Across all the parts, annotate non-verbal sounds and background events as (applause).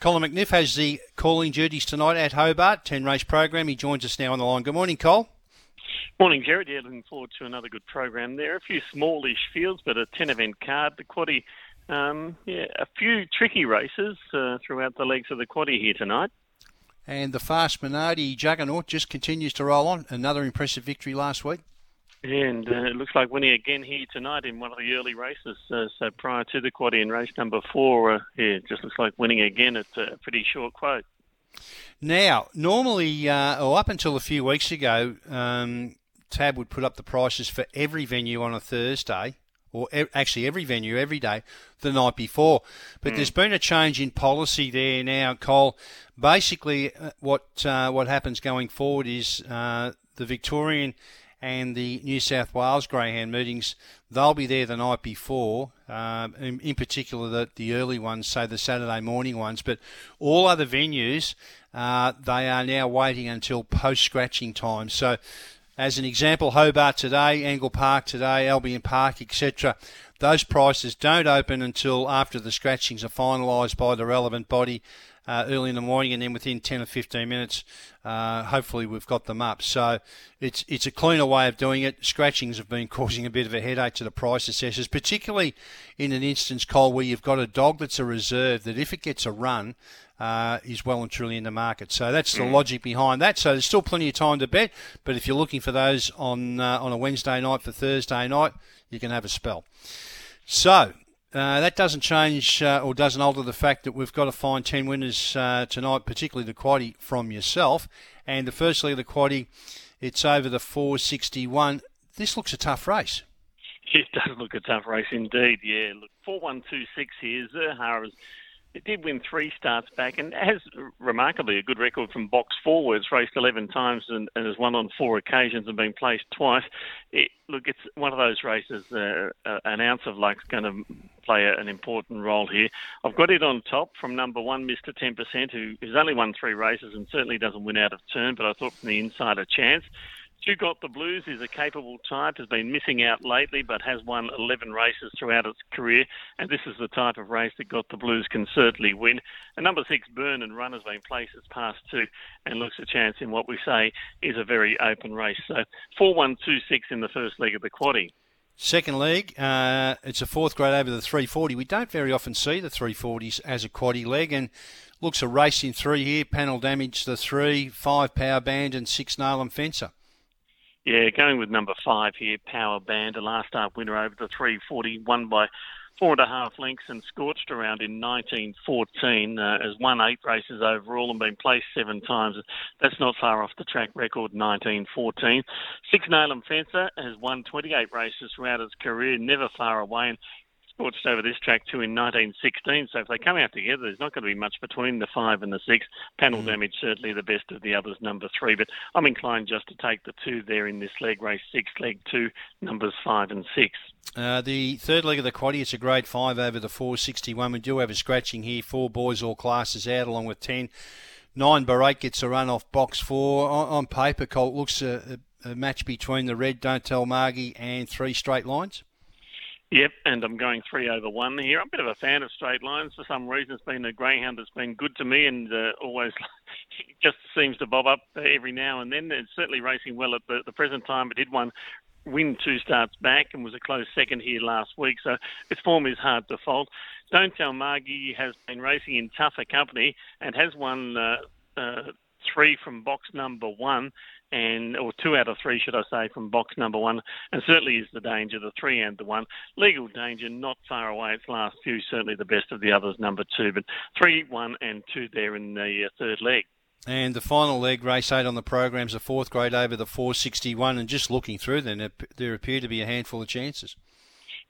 Colin McNiff has the calling duties tonight at Hobart, 10 race program. He joins us now on the line. Good morning, Cole. Morning, Gerard. Yeah, looking forward to another good program there. A few smallish fields, but a 10 event card. The quaddy, um, yeah, a few tricky races uh, throughout the legs of the quaddy here tonight. And the fast Minardi juggernaut just continues to roll on. Another impressive victory last week. Yeah, and uh, it looks like winning again here tonight in one of the early races. Uh, so prior to the quaddy in race number four, uh, yeah, it just looks like winning again at a pretty short quote. Now, normally, uh, or up until a few weeks ago, um, Tab would put up the prices for every venue on a Thursday, or e- actually every venue every day, the night before. But mm. there's been a change in policy there now, Cole. Basically, uh, what uh, what happens going forward is the Victorian and the New South Wales Greyhound meetings, they'll be there the night before, um, in, in, particular the, the early ones, say the Saturday morning ones, but all other venues, uh, they are now waiting until post scratching time. So, as an example, Hobart today, Angle Park today, Albion Park, etc. Those prices don't open until after the scratchings are finalised by the relevant body uh, early in the morning, and then within 10 or 15 minutes, uh, hopefully we've got them up. So it's it's a cleaner way of doing it. Scratchings have been (laughs) causing a bit of a headache to the price assessors, particularly in an instance, Cole, where you've got a dog that's a reserve that if it gets a run, uh, is well and truly in the market. So that's the mm. logic behind that. So there's still plenty of time to bet, but if you're looking for those on uh, on a Wednesday night for Thursday night, you can have a spell. So uh, that doesn't change uh, or doesn't alter the fact that we've got to find 10 winners uh, tonight, particularly the quaddy from yourself. And the first leg of the quaddy, it's over the 461. This looks a tough race. (laughs) It does look a tough race indeed, yeah. Look, 4126 here. Zerhara it did win three starts back and has remarkably a good record from box forwards. Raced 11 times and, and, has won on four occasions and been placed twice. It, look, it's one of those races. Uh, uh, an ounce of luck's going to play an important role here. I've got it on top from number one, Mr. 10%, who has only won three races and certainly doesn't win out of turn. But I thought from the inside a chance. Two Got the Blues is a capable type, has been missing out lately, but has won 11 races throughout its career, and this is the type of race that Got the Blues can certainly win. And number six, Burn and Run has been placed as past two, and looks a chance in what we say is a very open race. So 4 1 2 6 in the first leg of the quaddy. Second leg, uh, it's a fourth grade over the 340. We don't very often see the 340s as a quaddy leg, and looks a racing in three here. Panel damage the three, five power band, and six nail and fencer. Yeah, going with number five here, Power Band, a last start winner over the 340, won by four and a half lengths and scorched around in 1914. Uh, has won eight races overall and been placed seven times. That's not far off the track record 1914. Six Nail and Fencer has won 28 races throughout his career, never far away. And scorched over this track too in 1916. So if they come out together, there's not going to be much between the five and the six. Panel mm. damage certainly the best of the others, number three. But I'm inclined just to take the two there in this leg race six, leg two, numbers five and six. Uh, the third leg of the quaddy, it's a grade five over the 461. We do have a scratching here. Four boys, all classes out, along with 10. Nine Barate gets a run off box four. On, on paper, Colt looks a, a, a match between the red Don't Tell Margie and three straight lines. Yep, and I'm going three over one here. I'm a bit of a fan of straight lines for some reason. It's been a greyhound that's been good to me and uh, always (laughs) just seems to bob up every now and then. It's certainly racing well at the, the present time. It did one win two starts back and was a close second here last week, so its form is hard to fault. Don't Tell Margie has been racing in tougher company and has won uh, uh, three from box number one and or two out of three, should I say, from box number one, and certainly is the danger, the three and the one. Legal danger, not far away. Its last few, certainly the best of the others, number two, but three, one, and two there in the uh, third leg. And the final leg, race eight on the program's a fourth grade over the 461, and just looking through them, there appear to be a handful of chances.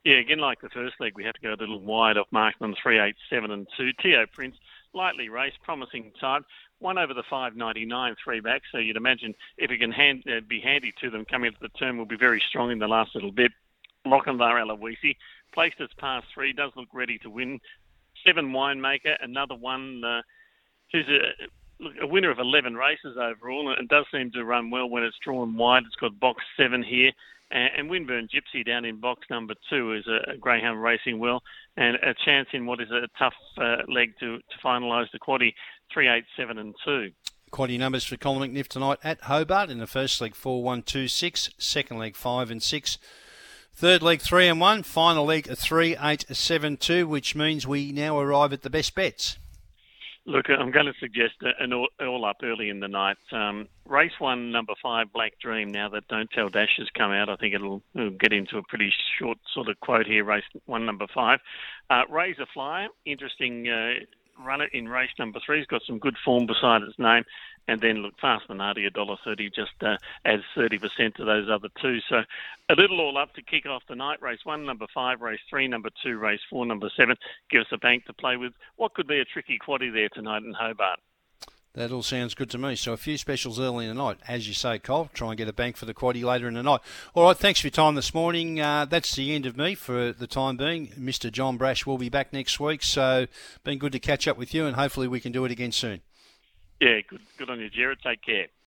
Yeah, again, like the first leg, we had to go a little wide off mark eight, seven, and two. Tio Prince, lightly raced, promising type one over the 599 three back. So you'd imagine if it can hand, uh, be handy to them coming into the turn, will be very strong in the last little bit. Lochinvar Aloisi placed as past three, does look ready to win. Seven Winemaker, another one uh, who's a, a winner of 11 races overall and does seem to run well when it's drawn wide. It's got box seven here. And, and Winburn Gypsy down in box number two is a, a greyhound racing well, and a chance in what is a tough uh, leg to, to finalise the quaddy, three, eight, seven, and two. Quaddy numbers for Colin McNiff tonight at Hobart in the first leg four one two six, second leg five and six. Third leg three and one, final leg three eight seven two, which means we now arrive at the best bets. Look, I'm going to suggest an all, all up early in the night. Um, race one, number five, Black Dream. Now that Don't Tell Dash has come out, I think it'll, it'll get into a pretty short sort of quote here. Race one, number five, uh, Razor Flyer. Interesting uh, runner in race number three. He's got some good form beside his name. And then look, Fast Minardi, a dollar thirty, just uh, adds thirty percent to those other two. So a little all up to kick off the night. Race one, number five, race three, number two, race four, number seven. Give us a bank to play with. What could be a tricky quaddy there tonight in Hobart? That all sounds good to me. So a few specials early in the night, as you say, Cole. Try and get a bank for the quaddy later in the night. All right, thanks for your time this morning. Uh, that's the end of me for the time being. Mr. John Brash will be back next week, so been good to catch up with you, and hopefully we can do it again soon. Yeah, good, good on you, Gerard. Take care.